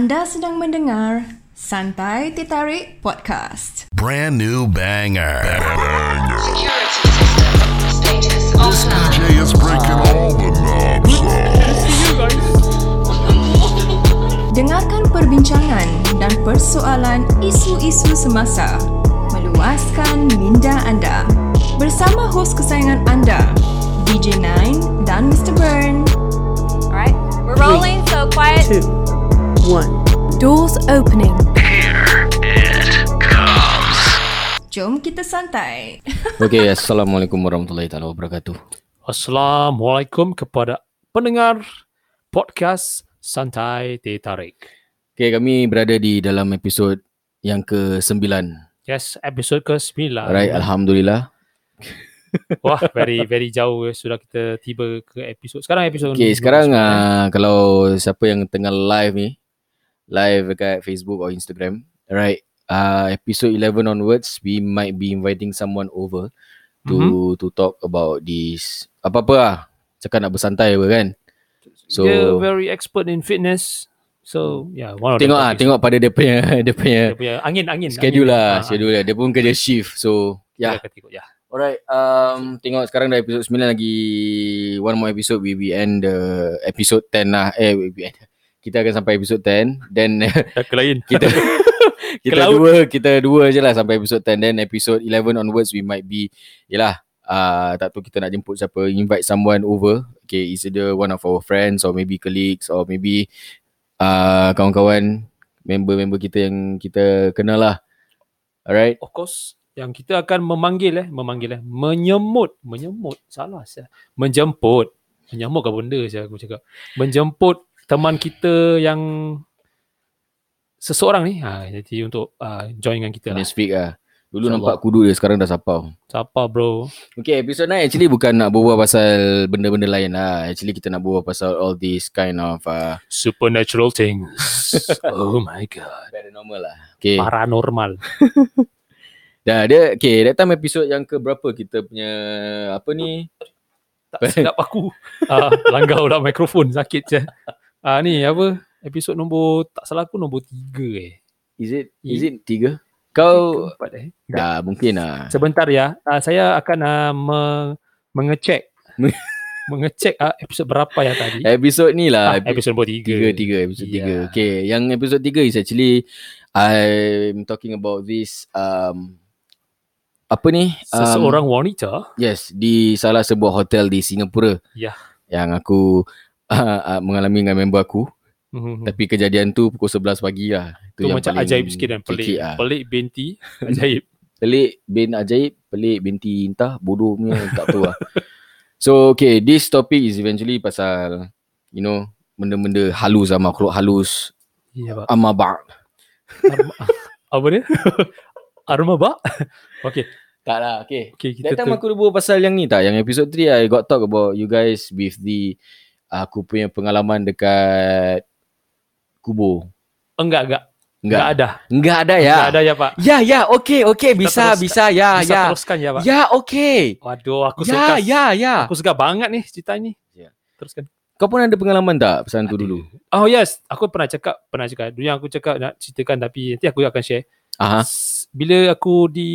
Anda sedang mendengar Santai Tertarik Podcast. Brand new banger. Security system status offline. DJ is breaking all the knobs off. Dengarkan perbincangan dan persoalan isu-isu semasa. Meluaskan minda anda. Bersama hos kesayangan anda, DJ Nine dan Mr. Burn. Alright, we're rolling, so quiet. two, one. Doors opening. Jom kita santai. Okey, Assalamualaikum warahmatullahi taala wabarakatuh. Assalamualaikum kepada pendengar podcast Santai Teh Tarik. Okey, kami berada di dalam episod yang ke-9. Yes, episod ke-9. Alright, alhamdulillah. Wah, very very jauh eh. sudah kita tiba ke episod. Sekarang episod Okey, ke- sekarang uh, kalau siapa yang tengah live ni, live dekat Facebook or Instagram, alright, uh, episode 11 onwards, we might be inviting someone over to Mhm. to talk about this apa-apa lah. Cakap nak bersantai apa kan. So Dia very expert in fitness. So, yeah, one tengok ah, tengok pada dia punya dia punya dia punya angin angin schedule angin. lah, Ah, schedule lah. Dia pun kerja shift. So, Ya, ya. yeah. Alright, um, tengok sekarang dah episod 9 lagi one more episode we, we end the episode 10 lah. Eh, we, we end. Kita akan sampai episod 10 then ke lain. kita kita laut. dua kita dua je lah sampai episod 10 then episode 11 onwards we might be yalah uh, tak tahu kita nak jemput siapa invite someone over okay is either one of our friends or maybe colleagues or maybe uh, kawan-kawan member-member kita yang kita kenal lah alright Of course, yang kita akan memanggil eh, memanggil eh, menyemut, menyemut, salah saya. Menjemput. Menyemut ke benda saya aku cakap. Menjemput teman kita yang seseorang ni. Ha, jadi untuk uh, join dengan kita lah. speak lah dulu InsyaAllah. nampak kudu dia sekarang dah sapau Siapa bro? Okay, episod ni actually bukan nak berbual pasal benda-benda lain lah. Actually kita nak berbual pasal all this kind of uh, Supernatural things. oh my god. paranormal lah. Okay. Paranormal. Dah dia okay, that time episod yang ke berapa kita punya apa ni? Tak sedap aku. Ah, langgar pula mikrofon sakit je. Ah ni apa? Episod nombor tak salah aku nombor 3 eh. Is it is it tiga? Kau Empat eh. dah mungkin lah. Sebentar ya. Uh, saya akan uh, me, mengecek mengecek uh, episod berapa yang tadi. Episod ni lah. ah, episod nombor 3. tiga, tiga, episod Ya. tiga. Okay, yang episod tiga is actually I'm talking about this um apa ni? Um, Seseorang wanita. Yes, di salah sebuah hotel di Singapura. Ya. Yang aku uh, uh, mengalami dengan member aku. Hmm. Tapi kejadian tu pukul 11 pagi lah. Itu yang macam ajaib sikit dan pelik. lah. Pelik binti ajaib. Pelik bin ajaib, pelik binti entah, bodoh punya tak tahu lah. So okay, this topic is eventually pasal you know, benda-benda halus lah, makhluk halus. Ya, Pak. Amabak. Arma, apa dia? Arma Bak? okay. Tak lah, okay. Okay, kita That time tu. aku berbual pasal yang ni tak? Yang episode 3 I got talk about you guys with the aku punya pengalaman dekat kubur. Enggak, enggak. Enggak ada. Enggak ada ya. Enggak ada ya, Pak. Ya, ya, okay, okay, Kita bisa, teruskan- bisa, ya, Bisa ya. teruskan ya, Pak. Ya, okay. Waduh, aku Ya, suka. ya, ya. Aku suka banget nih cerita ini. Ya. Teruskan. Kau pun ada pengalaman tak pesan tu dulu? Oh yes, aku pernah cakap, pernah cakap. Dulu yang aku cakap nak ceritakan tapi nanti aku akan share. Aha. Bila aku di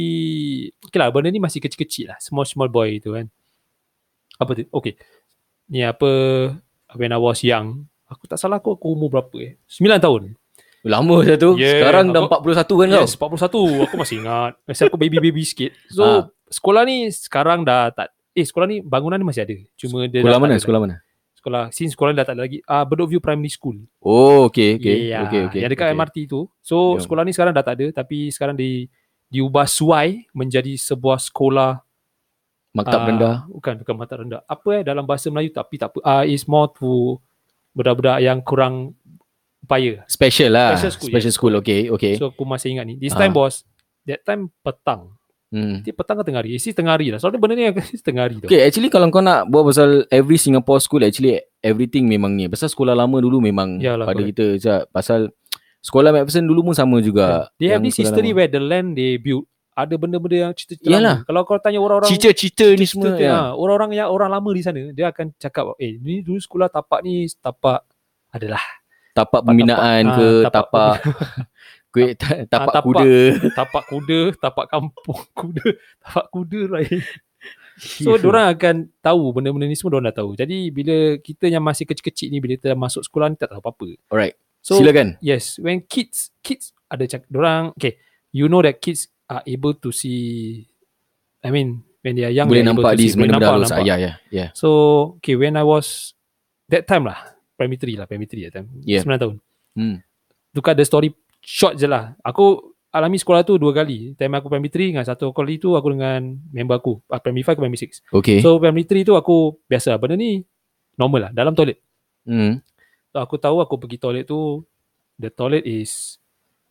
Okay lah benda ni masih kecil-kecil lah Small small boy tu kan Apa tu Okay Ni apa When I was young Aku tak salah aku Aku umur berapa eh 9 tahun Lama dah tu. Yeah, Sekarang dah aku- 41 kan kau? Yes 41 Aku masih ingat Masa aku baby-baby sikit So Ah. Sekolah ni sekarang dah tak Eh sekolah ni Bangunan ni masih ada Cuma dia Sekolah dah mana? Sekolah lagi. mana? Sekolah Since sekolah ni dah tak ada lagi Ah Bedok View Primary School Oh, okay, okay. yeah. okay, okay. Yang dekat okay. MRT tu. So Ya. sekolah ni sekarang dah tak ada tapi sekarang di diubah suai menjadi sebuah sekolah Maktab ah, rendah. Bukan bukan maktab rendah. Apa eh dalam bahasa Melayu tapi tak apa. Ah is more to budak-budak yang kurang upaya. Special lah. Special school, Special yes. school, okay, okay. So aku masih ingat ni. This Ah. time was that time petang. hmm. Nanti petang ke tengah hari? Isi tengah hari lah. Soalnya benda ni tengah hari tu. Okay, actually kalau kau nak buat pasal every Singapore school, actually everything memang ni. Pasal sekolah lama dulu memang Yalah, pada correct. kita. Pasal sekolah McPherson dulu pun sama juga. They have Yang this history lama. where the land they built ada benda-benda yang cerita-cerita Yalah. lama. Kalau kau tanya orang-orang Cita-cita ni semua. Cerita, Ya. ha, orang-orang yang orang lama di sana dia akan cakap eh ni dulu sekolah tapak ni tapak adalah tapak pembinaan tapak. ke Ah, tapak tapak kuih ta- tapak tapak. kuda. tapak kuda, tapak kampung kuda, tapak kuda lain. So orang akan tahu benda-benda ni semua orang dah tahu. Jadi bila kita yang masih kecil-kecil ni bila kita dah masuk sekolah ni tak tahu apa-apa. Alright. So Silakan. yes, when kids kids ada cak orang okay, you know that kids are able to see I mean when they are young Boleh nampak di benda-benda nampak, halus. Nampak. Ya, ya, ya. So okay when I was that time lah primary 3 lah primary 3 that time Yeah. 9 tahun Hmm. tukar the story short je lah aku alami sekolah tu dua kali time aku primary 3 dengan satu kali tu aku dengan member aku ah, primary 5 ke primary 6 Okay. so primary 3 tu aku biasa benda ni normal lah dalam toilet hmm. so aku tahu aku pergi toilet tu the toilet is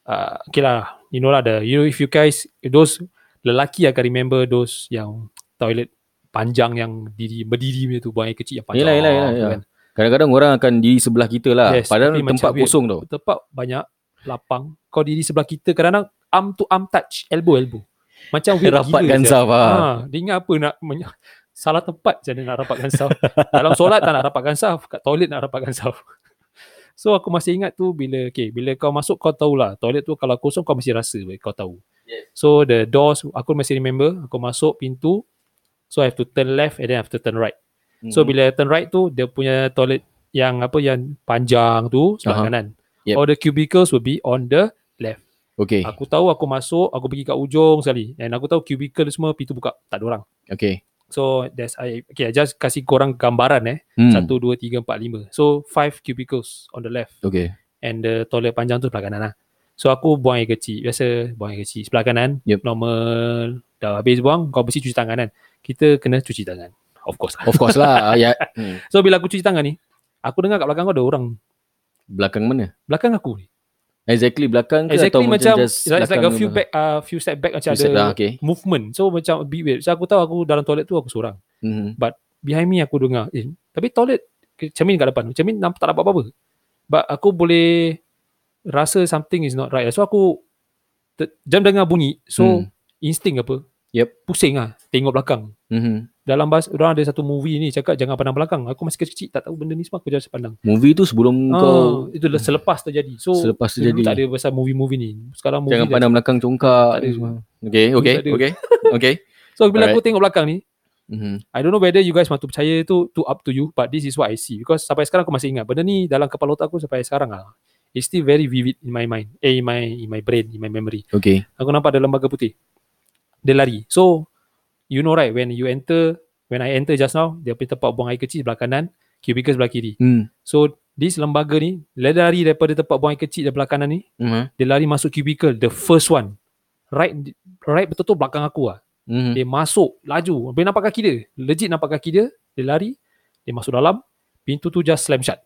uh, okay lah you know lah the you know if you guys those lelaki akan remember those yang toilet panjang yang diri berdiri punya tu buang air kecil yang panjang Yelah, yelah, yelah, tu yelah. kan. Kadang-kadang orang akan di sebelah kita lah. Yes, Padahal tempat kosong tau. tempat banyak lapang kau diri sebelah kita kadang-kadang arm to arm touch elbow elbow macam weird Rapatkan gila, saf sial. ah. ha, dia ingat apa nak meny- salah tempat je dia nak rapatkan saf dalam solat tak nak rapatkan saf kat toilet nak rapatkan saf so aku masih ingat tu bila okay, bila kau masuk kau tahulah toilet tu kalau kosong kau mesti rasa kau tahu Yes. so the doors aku masih remember aku masuk pintu so I have to turn left and then I have to turn right So Mhm. bila turn right tu dia punya toilet yang apa yang panjang tu sebelah Aha. kanan. Yep. All the cubicles will be on the left. Okay. Aku tahu aku masuk, aku pergi kat ujung sekali. Dan aku tahu cubicle semua pintu buka, tak ada orang. Okay. So there's I okay, I just kasih korang gambaran eh. Hmm. Satu, dua, tiga, empat, lima. So five cubicles on the left Okay. and the toilet panjang tu sebelah kanan lah. So aku buang air kecil. Biasa buang air kecil. Sebelah kanan, Yep. normal. Dah habis buang, kau mesti cuci tangan kan. Kita kena cuci tangan. Of course lah. Of course lah. ya. Hmm. So bila aku cuci tangan ni, aku dengar kat belakang kau ada orang. Belakang mana? Belakang aku ni. Exactly belakang ke Exactly atau macam, just it's like, it's like a belakang few back uh, few step back macam ah, ada okay. movement. So macam a bit weird. So aku tahu aku dalam toilet tu aku seorang. Mhm. Behind me aku dengar, eh, tapi toilet cermin kat depan. Cermin nampak tak dapat apa-apa. But aku boleh rasa something is not right. So aku te- jam dengar bunyi. So Hmm. insting apa? Yep. Pusing ah tengok belakang. Mhm. Dalam bahasa orang ada satu movie ni cakap jangan pandang belakang. Aku masih kecil tak tahu benda ni semua aku just pandang. Movie tu sebelum Ah, kau itu dah selepas terjadi. So Selepas terjadi. tak ada pasal movie-movie ni. Sekarang movie jangan pandang belakang congkak. Okay, okay, okay. Okay. So bila aku Alright. tengok belakang ni, Mhm. I don't know whether you guys want to percaya tu to up to you, but this is what I see. Because sampai sekarang aku masih ingat. Benda ni dalam kepala otak aku sampai sekarang lah. It's still very vivid in my mind. Eh, in my in my brain, in my memory. Okay. Aku nampak ada lembaga putih. Dia lari. So, you know right, when you enter, when I enter just now, dia punya tempat buang air kecil sebelah kanan, cubicle sebelah kiri. Hmm. So, this lembaga ni, dia lari daripada tempat buang air kecil sebelah kanan ni, Mhm. dia lari masuk cubicle, the first one. Right, right betul-betul belakang aku lah. Mhm. Dia masuk laju. Boleh nampak kaki dia. Legit nampak kaki dia. Dia lari. Dia masuk dalam. Pintu tu just slam shut.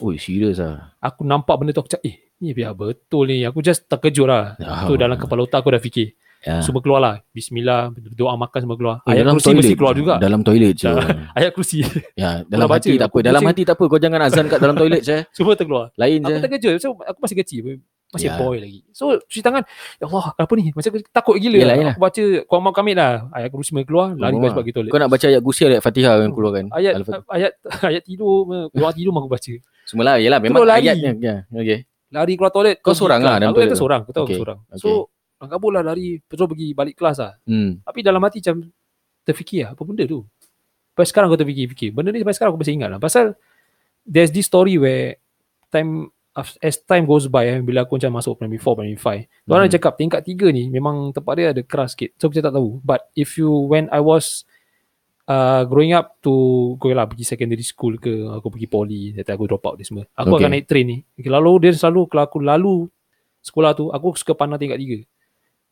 Oh, serius ah. Aku nampak benda tu aku cakap, eh ni biar betul ni. Aku just terkejut lah. Ya. Tu dalam kepala otak aku dah fikir. Ya. Semua keluar lah. Bismillah. Doa makan semua keluar. Oh, Ayat dalam kursi toilet. mesti keluar juga. Dalam toilet je. Ayat kursi. ya, dalam hati tak apa. aku Dalam hati tak apa. Kau jangan azan kat dalam toilet je. semua terkeluar. Lain Aku je. terkejut. So aku masih kecil. Masih Ya. boy lagi. So cuci tangan. Ya Allah kenapa ni? Macam takut gila. Yelah, lah. yelah. Aku baca Kuang Mau Kamit lah. Ayat kursi semua keluar. Lari Oh, balik pergi toilet. Kau nak baca ayat kursi ayat Fatihah yang keluarkan. Ayat Al-Fatihah. ayat ayat tidur, doa tidur aku baca. Semua lah. Memang ayatnya. Ya. Okay. lari keluar toilet Kau seorang lah dalam aku toilet kata seorang aku tahu Okay, aku seorang so kabur lah lari terus pergi balik kelas lah. Hmm. tapi dalam hati macam terfikir lah, apa benda tu? Sampai sekarang aku terfikir-fikir. Benda ni sampai sekarang aku masih ingat lah. Pasal there's this story where time as time goes by eh, bila aku macam masuk primary 4 primary 5 orang Hmm. cakap tingkat 3 ni memang tempat dia ada keras sikit. So aku tak tahu. But if you when I was uh, growing up to go lah pergi secondary school ke aku pergi poly that aku drop out ni semua. Aku Okay. akan naik train ni. Lalu dia selalu kalau aku lalu sekolah tu aku suka pandang tingkat 3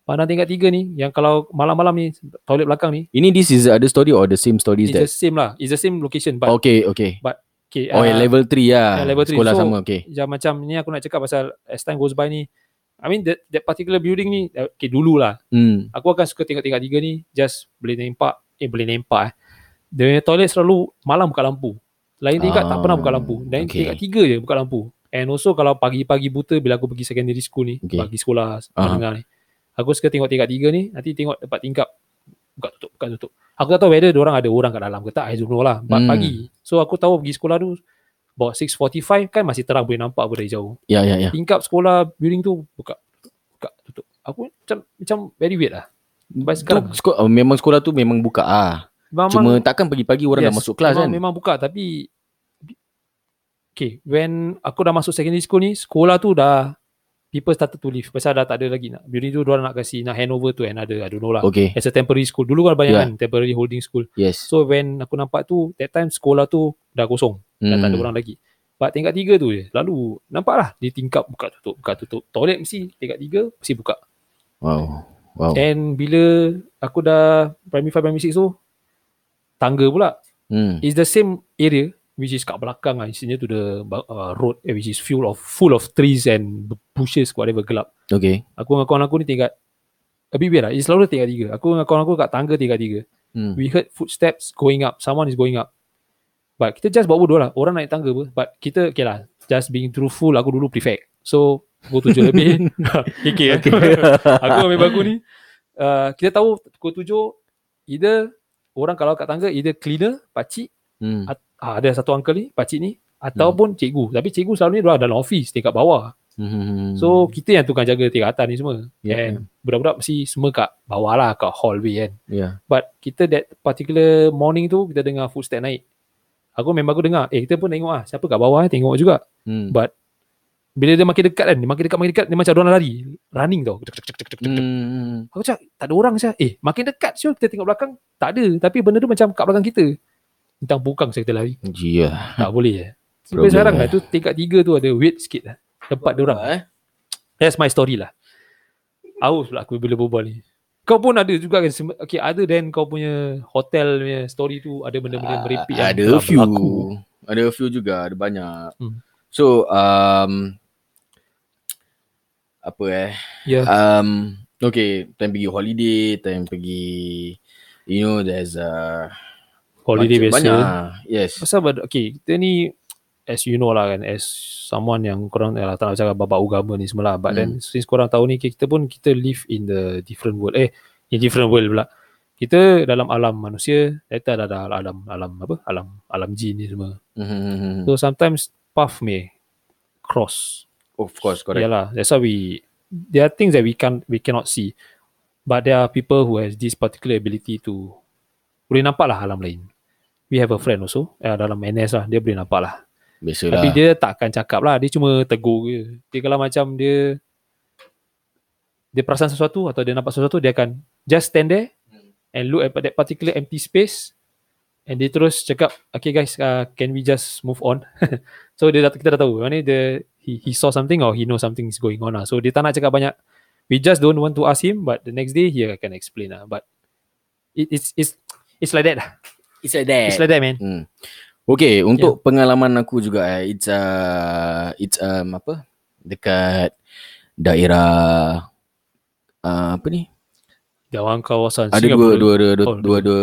pandang tingkat 3 ni yang kalau malam-malam ni toilet belakang ni Ini this is the other story or the same story is it's the that? same lah it's the same location but Okay, okay. okay, Oh, uh, level 3 lah. yang level three. Sekolah So, sama, okay. Yang macam ni aku nak cakap pasal as time goes by ni I mean that, that particular building ni uh, okay dulu lah Hmm. aku akan suka tengok tingkat 3 ni just boleh nampak eh boleh nampak eh dia punya toilet selalu malam buka lampu lain tingkat tak Ah, pernah buka lampu dan okay. tingkat 3 je buka lampu and also kalau pagi-pagi buta bila aku pergi secondary school ni Okay. pagi sekolah Ah. menengah ni aku suka tengok tingkat 3 ni nanti tengok tempat tingkap buka tutup buka tutup aku tak tahu whether orang ada orang kat dalam ke tak I don't know lah but Hmm. pagi so aku tahu pergi sekolah tu about 6.45 kan masih terang boleh nampak apa dari jauh. Ya, ya, ya. Tingkap sekolah building tu buka buka tutup. Aku macam macam very weird lah. Tu, sekarang sekolah, uh, memang sekolah tu memang buka ah. memang, Cuma takkan pagi-pagi orang dah masuk kelas memang, kan? Memang buka tapi Okay, when aku dah masuk secondary school ni, sekolah tu dah people started to leave. Pasal dah tak ada lagi nak. Building tu diorang nak kasi, nak hand over to another. I don't know lah. Okay. As a temporary school. Dulu kan banyak Yeah. kan temporary holding school. Yes. So when aku nampak tu, that time sekolah tu dah kosong. Dah tak ada Hmm. orang lagi. But tingkat tiga tu je. Lalu nampak lah. Dia tingkap buka tutup, buka tutup. Toilet mesti tingkat tiga, mesti buka. Wow. Wow. And bila aku dah primary 5, primary 6 tu, tangga pula. Hmm. It's the same area which is kat belakang lah. Isinya tu the uh, road eh, which is full of full of trees and bushes whatever gelap. Okay. Aku dengan kawan aku ni tingkat a bit weird lah. It's selalu tingkat tiga. Aku dengan kawan aku kat tangga tingkat tiga. Hmm. We heard footsteps going up. Someone is going up. But kita just buat bodoh lah. Orang naik tangga pun. But kita okay lah. Just being truthful. Aku dulu prefect. So pukul tujuh lebih. KK okay. aku ambil bagu ni. Uh, kita tahu pukul tujuh. Either orang kalau kat tangga. Either cleaner, pakcik. Hmm. At, ah, ada satu uncle ni, pakcik ni. Ataupun cikgu. Tapi cikgu selalu ni dia dalam office. Tingkat bawah. Hmm. So kita yang tukang jaga tingkat atas ni semua. Yeah. And budak-budak mesti semua kat bawah lah. Kat hallway kan. yeah. But kita that particular morning tu kita dengar footstep naik. Aku memang aku dengar. Eh kita pun tengok ah siapa kat bawah tengok juga. Hmm. But bila dia makin dekat kan, dia makin dekat makin dekat dia macam orang lari, running tau. Cek, cek, cek, cek, cek, cek. Hmm. Aku cakap tak ada orang saya. Eh makin dekat siul kita tengok belakang tak ada tapi benda tu macam kat belakang kita. Tentang bukang saya kita lari. Ya. Tak boleh je. Sampai sekarang eh. lah tu tingkat tiga tu ada weird sikit lah. Tempat dia orang. Eh? That's my story lah. Aus pula aku bila berbual ni. Kau pun ada juga kan Okay other than kau punya Hotel punya story tu Ada benda-benda merepek Ah, Ada telah few. berlaku. Ada few juga, ada banyak. Hmm. So, um, apa eh? Ya Um, okay, time pergi holiday, time pergi, you know, there's a Holiday biasa Banyak. Yes. Pasal Okay kita ni As you know lah kan As someone yang Korang eh, tak nak cakap Bapak agama ni semua lah But then Since korang tahu ni Kita pun kita live in the Different world Eh In different world pula Kita dalam alam manusia Kita ada dalam alam Alam apa Alam Alam jin ni semua Mm-hmm. So sometimes Path may Cross Of course, correct. Yeah lah. That's why we there are things that we can we cannot see, but there are people who has this particular ability to boleh nampak lah alam lain. We have a friend also eh, dalam NS lah dia boleh nampak lah. Biasalah. Tapi dia takkan cakap lah. Dia cuma tegur je. Dia kalau macam dia dia perasan sesuatu atau dia nampak sesuatu dia akan just stand there and look at that particular empty space and dia terus cakap okay guys uh, can we just move on so dia dah, kita dah tahu mana dia he, he saw something or he know something is going on lah. so dia tak nak cakap banyak we just don't want to ask him but the next day he can explain lah but it, it's it's it's like that lah it's like that. it's like that man Hmm. Okay, untuk pengalaman aku juga eh, it's uh, it's um, apa? Dekat daerah uh, apa ni? Jawang kawasan Ada dua Singapura. dua dua dua, Oh, dua, dua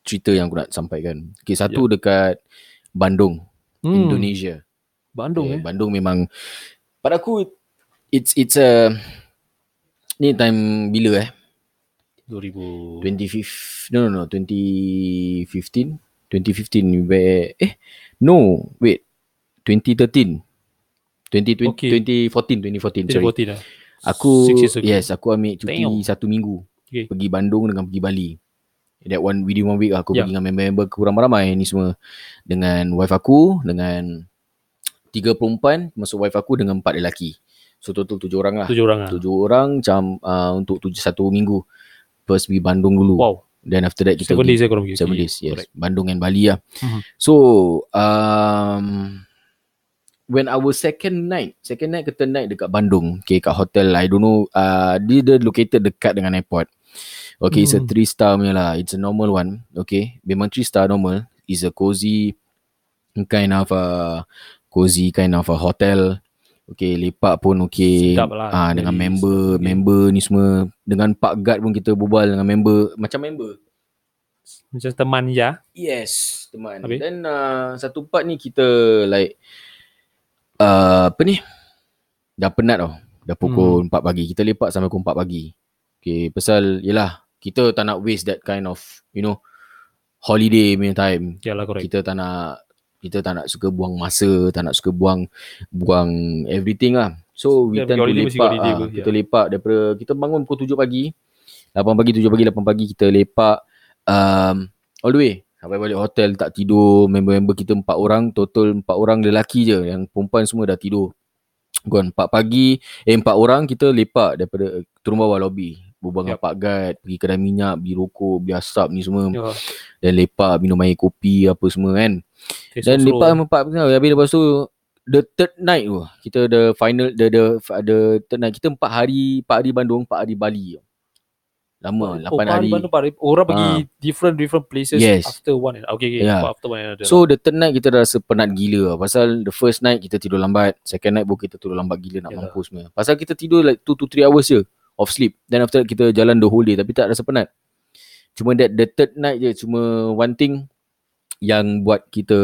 cerita yang aku nak sampaikan. Okay, satu dekat Bandung, Hmm, Indonesia. Bandung Okay, eh Bandung memang pada aku it's it's a ni time bila eh? 2000 25 no no no 2015 2015 we were eh no wait 2013 2020 Okay. 2014 2014 sorry. 2014 lah aku yes aku ambil cuti Damn. satu minggu. Okay. pergi Bandung dengan pergi Bali. That one within one week aku Yeah. pergi dengan member-member aku ramai-ramai ni semua. Dengan wife aku dengan tiga perempuan masuk wife aku dengan empat lelaki. So total tujuh orang lah. Tujuh orang lah. Tujuh orang macam uh, untuk tujuh satu minggu first pergi Bandung dulu. Wow. Then after that kita Seven pergi days eh korang pergi? Seven days yes. Correct. Bandung and Bali lah Mhm. so um, when our second night second night ke third night dekat Bandung okay kat hotel I don't know uh, dia, dia located dekat dengan airport. Okay it's a Hmm. three star punya lah. It's a normal one okay. Memang three star normal. Is a cozy kind of a cozy kind of a hotel okay lepak pun okay Sedap lah. ah dengan Very member sedap. member ni semua dengan park guard pun kita berbual dengan member macam member Macam teman ya Yes, teman. Habis? Dan uh, satu part ni kita like uh, apa ni? Dah penat tau. Dah pukul hmm. 4 pagi. Kita lepak sampai pukul 4 pagi. Okay, pasal yelah kita tak nak waste that kind of, you know, holiday punya time. Ya lah correct Kita tak nak Kita tak nak suka buang masa, tak nak suka buang buang everything lah. So we Yeah, tend to lepak. holiday ah, apa, kita lepak daripada kita bangun pukul 7 pagi. 8 pagi, 7 pagi, 8 pagi kita lepak um, all the way. Sampai balik hotel tak tidur. Member-member kita empat orang. Total empat orang lelaki je. Yang perempuan semua dah tidur. Kan 4 pagi, eh 4 orang kita lepak daripada turun bawah lobby. Berbual dengan Yup. Pak Gad, pergi kedai minyak, beli rokok, beli asap ni semua. Ya. Dan lepak, minum air kopi apa semua kan. Okay, Dan lepak empat habis lepas tu the third night tu kita the final the the the third night kita empat hari empat hari Bandung empat hari Bali lama Oh, lapan Pahang hari Bandung, Pahang- Orang pergi Ah. different different places Yes. after one. and- Okay, okay. Yeah. After one another. so the third night kita dah rasa penat gila lah. pasal the first night kita tidur lambat second night pun kita tidur lambat gila nak Yalah. mampus semua pasal kita tidur like 2 to 3 hours je of sleep then after that kita jalan the whole day tapi tak rasa penat cuma that the third night je cuma one thing yang buat kita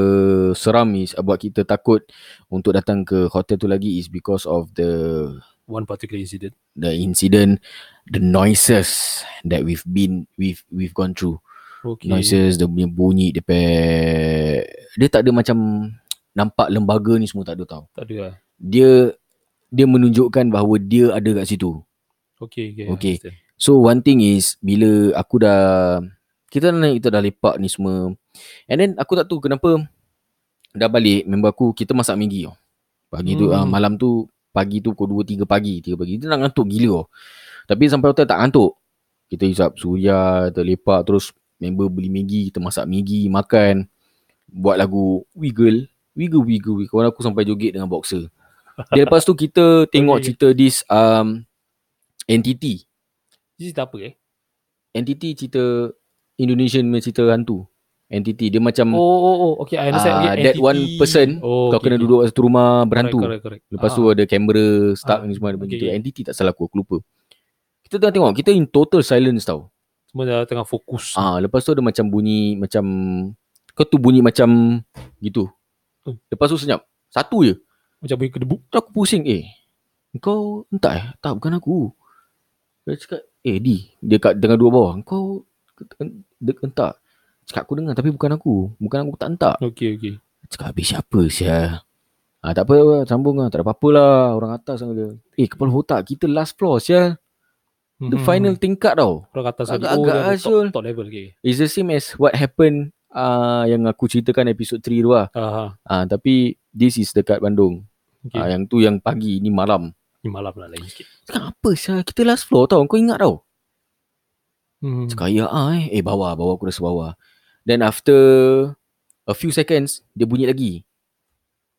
seram is buat kita takut untuk datang ke hotel tu lagi is because of the one particular incident. the incident the noises that we've been we've we've gone through Okay. noises dia punya bunyi dia pe dia tak ada macam nampak lembaga ni semua tak ada tau Tak ada lah. dia dia menunjukkan bahawa dia ada kat situ Okay, okay. Okay. understand. so one thing is bila aku dah kita dah kita dah lepak ni semua. And then aku tak tahu kenapa dah balik member aku kita masak Maggi tau pagi tu Hmm. uh, malam tu pagi tu pukul 2 3 pagi 3 pagi. Kita nak ngantuk gila tau tapi sampai hotel tak ngantuk. Kita hisap suria kita lepak terus member beli Maggi kita masak Maggi makan. Buat lagu wiggle. Wiggle wiggle wiggle. Kawan aku sampai joget dengan boxer. Dia lepas tu kita tengok cerita this um, entity Ini cerita apa eh? entity cerita Indonesian punya cerita hantu entity dia macam Oh, oh, oh. Okay, I understand. Ah, okay, that entity. one person, oh, kau okay, kena okay. duduk kat satu rumah berhantu Correct, correct, correct. Lepas Ah. tu ada kamera start Ah, ni semua ada okay, begitu. okay. Entity tak salah aku, aku lupa. Kita tengah tengok, kita in total silence tau. Semua dah tengah fokus. Ah, lepas tu ada macam bunyi macam kau tu bunyi macam gitu. Hmm. Lepas tu senyap. Satu je. Macam bunyi kedebuk. Tu aku pusing, eh. Kau entah eh? Tak, bukan aku. Dia cakap, eh Di, dia kat dengan dua bawah. Kau dia entak. Cakap aku dengar tapi bukan aku. Bukan aku tak entak. Okay, okay. Cakap habis siapa sia? Ah tak apa sambung lah. Tak ada apa-apa lah. Orang atas sama dia. Eh kepala otak kita last floor sia. The Mhm. final tingkat tau. Orang atas Oh, dia ada Azul. top, top level. Okay. It's the same as what happened uh, yang aku ceritakan episod 3 tu lah. Aha. Ah tapi this is dekat Bandung. Okay. Ah yang tu yang pagi ni malam. Ni malam lah lain sikit. Cakap apa sia? Kita last floor tau. Kau ingat tau? Hmm. Cakap ya ah eh. Eh bawah. Bawah aku rasa bawah. Then after a few seconds dia bunyi lagi.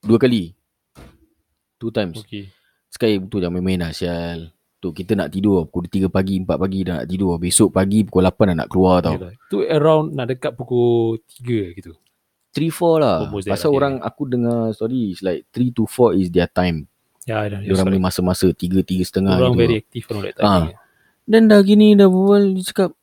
Dua kali. Two times. Okay. Sekali betul jangan main-main lah sial. Tu kita nak tidur pukul 3 pagi, 4 pagi dah nak tidur. Besok pagi pukul 8 dah nak keluar tau. Yelah. Tu around nak dekat pukul 3 gitu. 3 4 lah. Pasal okay. orang aku dengar story is like 3 to 4 is their time. Ya, dah. Dia orang boleh masa-masa 3 3 setengah Orang gitu. very aktif on that Ah. time. Dan dah gini dah berbual dia cakap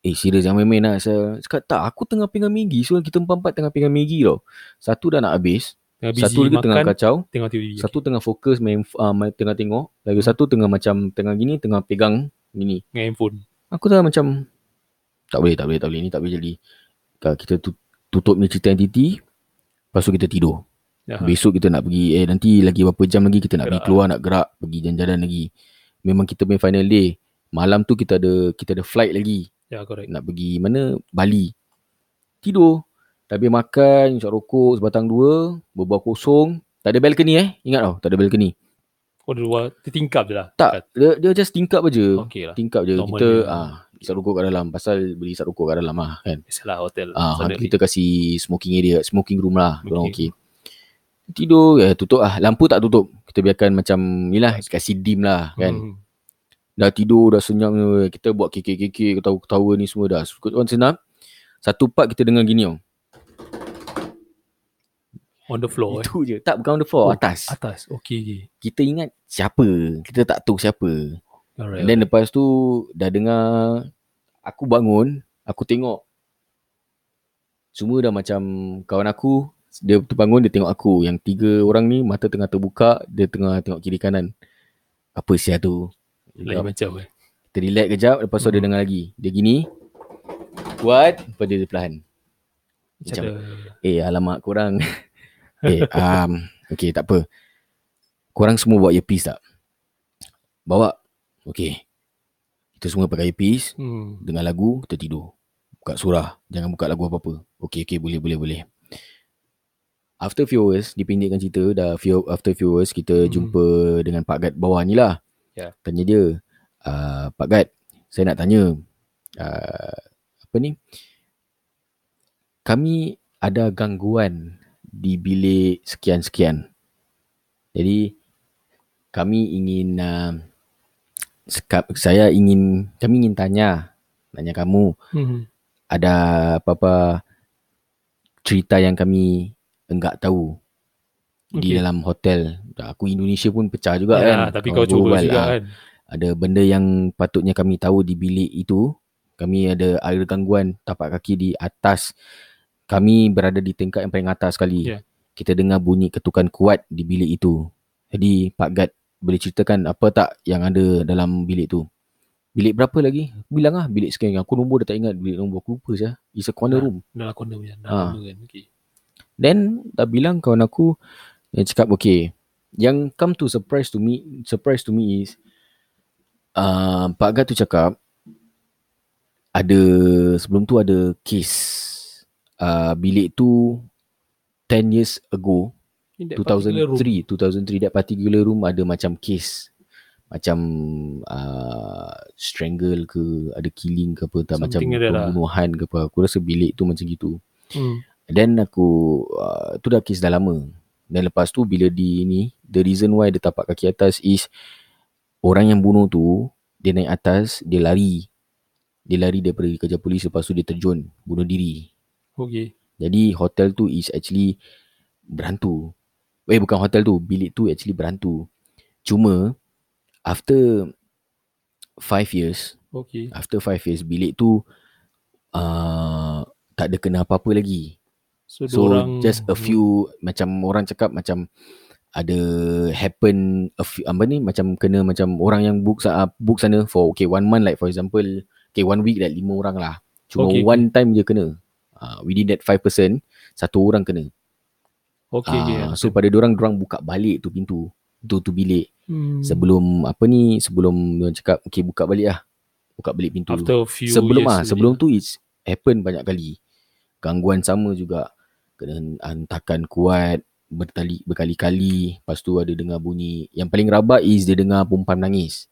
Eh serius jangan main-main lah saya Cakap tak aku tengah pinggan Maggi So kita empat-empat tengah pinggan Maggi tau Satu dah nak habis Tengah Satu lagi makan, tengah kacau tengah TV. Satu tengah fokus main uh, main, tengah tengok Lagi satu tengah macam Tengah gini Tengah pegang Gini Dengan handphone. Aku dah macam Tak boleh tak boleh tak boleh Ni tak boleh jadi Kita tu, tutup ni cerita entity Lepas tu kita tidur Ya. Besok kita nak pergi Eh nanti lagi berapa jam lagi Kita nak Gerak pergi keluar Nak gerak Pergi jalan-jalan lagi Memang kita punya final day Malam tu kita ada Kita ada flight lagi Ya, correct. Nak pergi mana Bali Tidur habis makan Isap rokok Sebatang dua Berbual kosong Tak ada balcony eh Ingat tau Tak ada balcony Oh, dia luar, dia tingkap je lah. Tak Dia, dia just tingkap je Okay lah. Tingkap je Normal Kita ah, Isap rokok kat dalam Pasal beli isap rokok kat dalam lah kan Biasalah hotel. Ah, kita kasih smoking area, smoking room lah. Okay. Okey. Tidur, eh, tutup lah. Lampu tak tutup. Kita biarkan macam ni lah, kasih dim lah kan. Hmm. Dah tidur, dah senyap. Kita buat kekek-kekek, ketawa-ketawa ni semua dah. Suka senap. Satu part kita dengar gini tau. On the floor eh. Itu je. Tak, bukan on the floor, Oh, atas. Atas. Okay, okay. Kita ingat siapa. Kita tak tahu siapa. Alright. Then lepas tu, dah dengar, aku bangun, aku tengok. Semua dah macam kawan aku, dia terbangun, dia tengok aku. Yang tiga orang ni, mata tengah terbuka, dia tengah tengok kiri kanan. Apa sia tu? Lagi macam eh. Kita relax kejap, lepas tu dia Mhm. dengar lagi. Dia gini, kuat, lepas dia perlahan. Macam, ada eh alamak korang. eh, um, okay tak apa. Korang semua bawa earpiece tak? Bawa. Okay. Kita semua pakai earpiece. hmm. Dengar lagu, kita tidur. Buka surah. Jangan buka lagu apa-apa. Okay, okay, boleh, boleh, boleh. After few hours, dipendekkan cerita, dah few, after few hours, kita Hmm. jumpa dengan Pak Gad bawah ni lah. Ya. Tanya dia, uh, Pak Gad, saya nak tanya, uh, apa ni, kami ada gangguan di bilik sekian-sekian. Jadi, kami ingin, uh, sekap, saya ingin, kami ingin tanya, tanya kamu, Hmm. ada apa-apa cerita yang kami enggak tahu di Okay. dalam hotel. Aku Indonesia pun pecah juga ya, kan. tapi kau cuba juga ah. kan. Ada benda yang patutnya kami tahu di bilik itu. Kami ada ada gangguan tapak kaki di atas. Kami berada di tingkat yang paling atas sekali. Ya. Kita dengar bunyi ketukan kuat di bilik itu. Jadi Pak Gad boleh ceritakan apa tak yang ada dalam bilik tu? Bilik berapa lagi? Aku bilang lah bilik sekian. Aku nombor dah tak ingat bilik nombor. Aku lupa je. It's a corner Ah. room. Dalam corner punya. Dalam Ah. corner kan. Okay. Then dah bilang kawan aku yang cakap okay. Yang come to surprise to me surprise to me is uh, Pak Gad tu cakap ada sebelum tu ada case uh, bilik tu 10 years ago In that particular room. 2003 2003 that particular room ada macam case macam uh, strangle ke ada killing ke apa tak macam Something that lah. pembunuhan ke apa aku rasa bilik tu macam gitu Hmm. Then aku uh, Tu dah kes dah lama. Dan lepas tu bila di ni The reason why dia tapak kaki atas is Orang yang bunuh tu Dia naik atas Dia lari. Dia lari daripada kerja polis Lepas tu dia terjun Bunuh diri. Okay. Jadi hotel tu is actually Berhantu Eh bukan hotel tu Bilik tu actually berhantu Cuma After Five years Okay. After five years Bilik tu uh, Tak ada kena apa-apa lagi So, So diorang, just a few macam orang cakap macam ada happen a few, apa ni macam kena macam orang yang book uh, book sana for okay one month like for example okay one week like lima orang lah. Cuma Okay, one time je kena. Uh, within that 5% satu orang kena. Okay, okay. Ah, so pada orang orang buka balik tu pintu tu tu bilik hmm. sebelum apa ni sebelum dia cakap okay buka balik lah. Buka balik pintu. tu. After a few sebelum ah sebelum tu it's happen banyak kali. Gangguan sama juga kena hentakan kuat bertali berkali-kali lepas tu ada dengar bunyi yang paling rabak is dia dengar perempuan menangis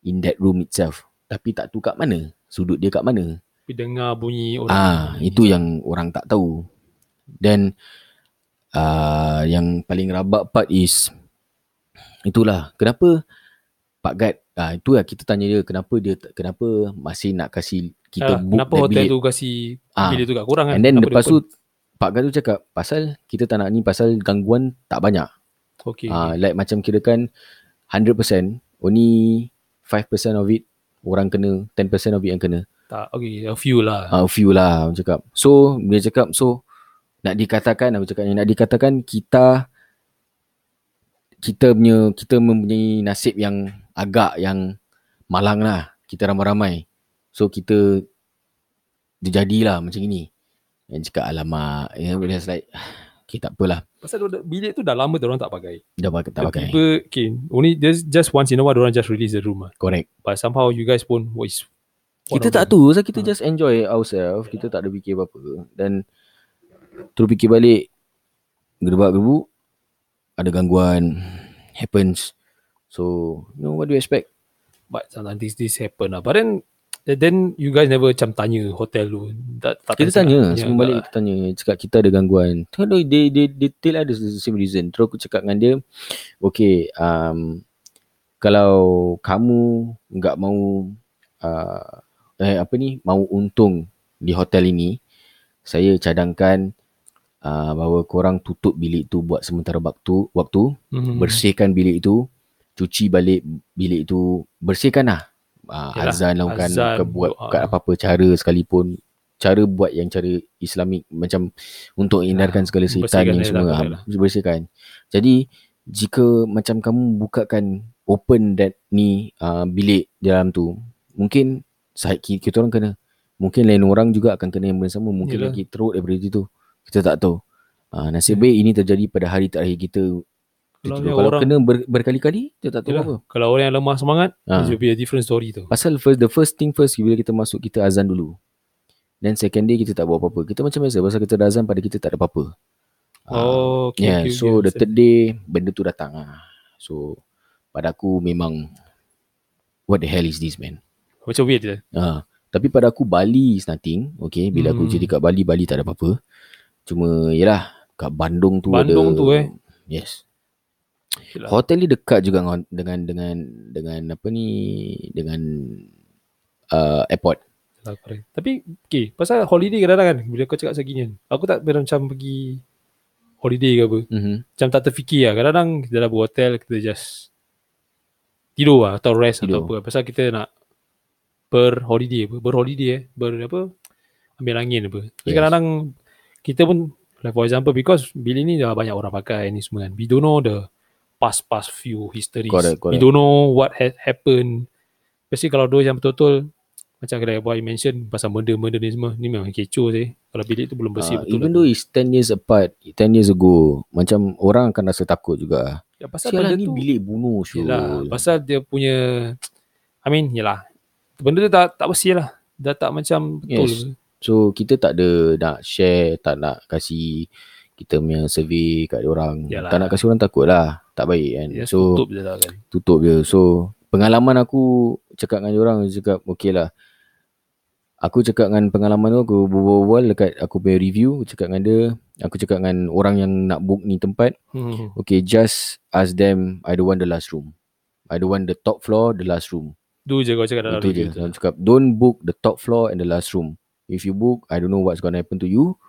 in that room itself tapi tak tahu kat mana sudut dia kat mana Tapi dengar bunyi orang. ah itu yang orang tak tahu then uh, yang paling rabak part is itulah kenapa Pak Gad ah itu lah kita tanya dia kenapa dia kenapa masih nak kasih kita Ah, book kenapa hotel bilik tu kasi Ah. bilik tu kat korang kan? And then Kenapa lepas tu? Pak Gad tu cakap pasal kita tak nak ni pasal gangguan tak banyak. Okay. Ah uh, like macam kira kan 100% only 5% of it orang kena 10% of it yang kena. tak, okay. A few lah. Ah uh, few lah orang cakap. So dia cakap so nak dikatakan aku cakap nak dikatakan kita kita punya kita mempunyai nasib yang agak yang malang lah. Kita ramai-ramai. So kita terjadilah macam ini. Yang cakap alamak. You know, it's like okay tak apalah. Pasal bilik tu dah lama orang tak pakai. Dah pakai, tak pakai. Tiba, okay. Only just, just once in a while orang just release the room lah. Correct. But somehow you guys pun was one Kita tak tahu. So kita Ah. just enjoy ourselves. Kita tak ada fikir apa-apa. Dan terus fikir balik. Gerbak-gerbuk. Ada gangguan. Happens. So, you know what do you expect? But sometimes this, this happen lah. But then then you guys never macam tanya hotel tu. Tak, tak Kita tanya. tak Semua balik kita tanya. Cakap kita ada gangguan. Terus dia, dia, dia tell ada the same reason. Terus aku cakap dengan dia. Okay. Um, kalau kamu nggak mau uh, eh apa ni mau untung di hotel ini saya cadangkan uh, bahawa korang tutup bilik tu buat sementara waktu waktu Hmm. bersihkan bilik itu cuci balik bilik itu bersihkan lah uh, Yalah, azan lakukan azan, ke buat kat apa-apa cara sekalipun cara buat yang cara islamik macam untuk hindarkan segala syaitan yang dia semua lah, ah, bersihkan jadi jika macam kamu bukakan open that ni uh, bilik dalam tu mungkin saya kita orang kena mungkin lain orang juga akan kena yang benda sama mungkin Yalah. lagi teruk daripada itu Kita tak tahu. Uh, nasib baik ini terjadi pada hari terakhir kita. Kalau Kalau, orang- kena ber, berkali-kali, kita tak tahu Yelah, apa. Kalau orang yang lemah semangat, Ah. it will be a different story tu. Pasal first the first thing first bila kita masuk kita azan dulu. Then second day kita tak buat apa-apa. Kita macam biasa pasal kita dah azan pada kita tak ada apa-apa. Oh, okay, yeah, okay, so okay, the third day benda tu datang ah. So pada aku memang what the hell is this man? Macam weird je. Ah, tapi pada aku Bali is nothing. Okay, bila aku Hmm. jadi kat Bali, Bali tak ada apa-apa. Cuma yalah kat Bandung tu Bandung ada tu, eh. Yes. Yelah. Hotel ni dekat juga dengan dengan dengan dengan apa ni dengan uh, airport. Lah. Tapi okay, pasal holiday kadang-kadang kan bila kau cakap segini kan, aku tak pernah macam pergi holiday ke apa. Mhm. Macam tak terfikir lah. Kadang-kadang kita dah hotel kita just tidur lah atau rest Tidur. atau apa. Pasal kita nak ber holiday apa, berholiday eh, ber apa, ambil angin apa. Yes. kadang-kadang kita pun like for example because bila ni dah banyak orang pakai ni semua kan. We don't know the past past few histories. Correct, We correct. don't know what had happened. Especially kalau dua yang betul-betul macam kata boy mention pasal benda-benda ni semua ni memang kecoh sih. Kalau bilik tu belum bersih Uh, betul. even lah. though it's 10 years apart, 10 years ago, macam orang akan rasa takut juga. ya, pasal Sialah benda ni tu bilik bunuh syul. Yelah, pasal dia punya I mean, yelah. Benda tu tak tak bersih lah. Dah tak macam betul. Yes. So kita tak ada nak share, tak nak kasih kita punya survey kat orang. Yalah. Tak nak kasih orang takut lah. Tak baik kan. Yes, so tutup je lah kan. tutup je. So pengalaman aku cakap dengan orang cakap okay lah. Aku cakap dengan pengalaman tu aku berbual dekat aku punya review aku cakap dengan dia aku cakap dengan orang yang nak book ni tempat Hmm. okay just ask them I don't want the last room I don't want the top floor the last room Tu je kau cakap dalam itu je review tu. Aku cakap don't book the top floor and the last room if you book I don't know what's gonna happen to you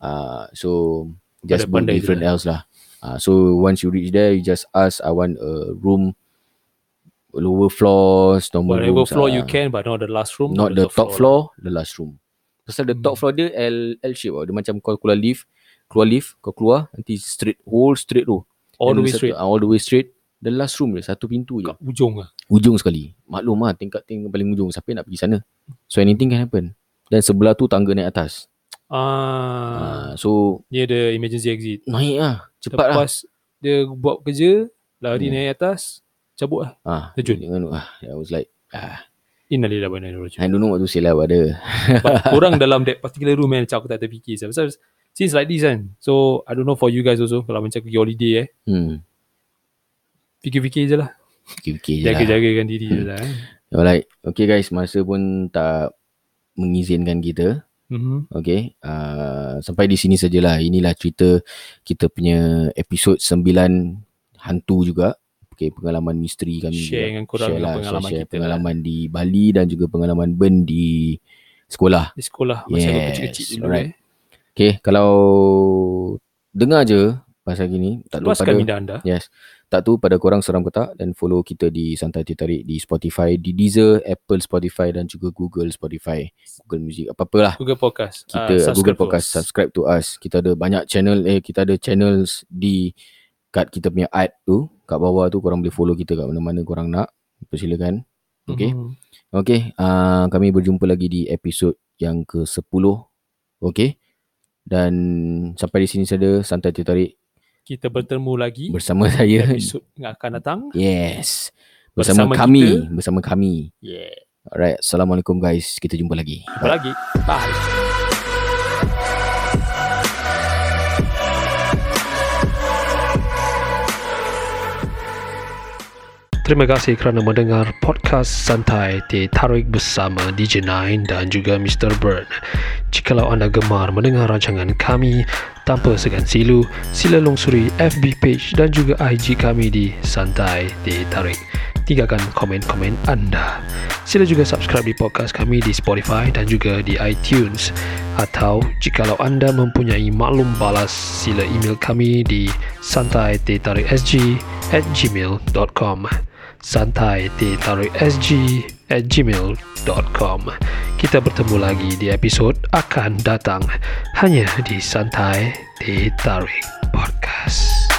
uh, so just book Pandai-pandai je different else lah uh, so once you reach there you just ask I want a room lower floors normal Whatever rooms floor ah. you can but not the last room. not the top floor, the last room pasal the Hmm. top floor dia L L shape tau. dia macam kau keluar lift keluar lift kau keluar nanti straight whole straight tu All the way satu- straight. ah, all the way straight the last room dia satu pintu je Kat ujung lah. ujung sekali. Maklum lah tingkat tingkat paling ujung. Siapa yang nak pergi sana? So anything can happen. Dan sebelah tu tangga naik atas. Ah, Uh, so Ni ada emergency exit. naik lah. Cepat lah. Lepas dia buat kerja, lari Hmm. naik atas, cabut lah. Ah, terjun. Dengan, ah, I was like, ah, Innalillahi wa inna ilaihi raji'un. I don't know what to say lah pada. Orang dalam that particular room kan, macam aku tak terfikir. Sebab since like this kan, so I don't know for you guys also, kalau macam pergi holiday eh, Hmm. fikir-fikir je lah. Fikir-fikir je lah. Jaga-jagakan diri je lah kan. Alright. Okay guys, masa pun tak mengizinkan kita. Mhm. Okay. Uh, sampai di sini sajalah. Inilah cerita kita punya episod 9 hantu juga. Okay, pengalaman misteri kami Share juga. dengan korang dengan pengalaman share, kita Pengalaman di Bali dan juga pengalaman Ben di sekolah. Di sekolah masa aku Yes, kecil-kecil dulu alright. eh. Okay, kalau dengar je pasal gini, tak Luaskan pada minda anda. Yes. Tak tahu pada korang seram ke tak dan follow kita di Santai Teh Tarik di Spotify, di Deezer, Apple Spotify dan juga Google Spotify, Google Music, apa-apalah. Google Podcast. Kita Ah, uh, Google Podcast us. subscribe to us. Kita ada banyak channel eh kita ada channels di kat kita punya ad tu, kat bawah tu korang boleh follow kita kat mana-mana korang nak. Persilakan. Okay. Mhm. Okay, uh, kami berjumpa lagi di episod yang ke-10. Okay. Dan sampai di sini saja Santai Teh Tarik Kita bertemu lagi bersama saya. episod yang akan datang. Yes. Bersama, Bersama kami, kita. bersama kami. Yeah. Alright, Assalamualaikum guys. Kita jumpa lagi. Jumpa lagi. Bye. Terima kasih kerana mendengar podcast santai Teh Tarik bersama DJ Nine dan juga Mr. Bird. Jikalau anda gemar mendengar rancangan kami tanpa segan silu, sila lungsuri FB page dan juga IG kami di Santai Teh Tarik. Tinggalkan komen-komen anda. Sila juga subscribe di podcast kami di Spotify dan juga di iTunes. Atau jikalau anda mempunyai maklum balas, sila email kami di santai.tarikSG at gmail.com santai.tarikSG at gmail.com Kita bertemu lagi di episod akan datang hanya di Santai Tarik Podcast.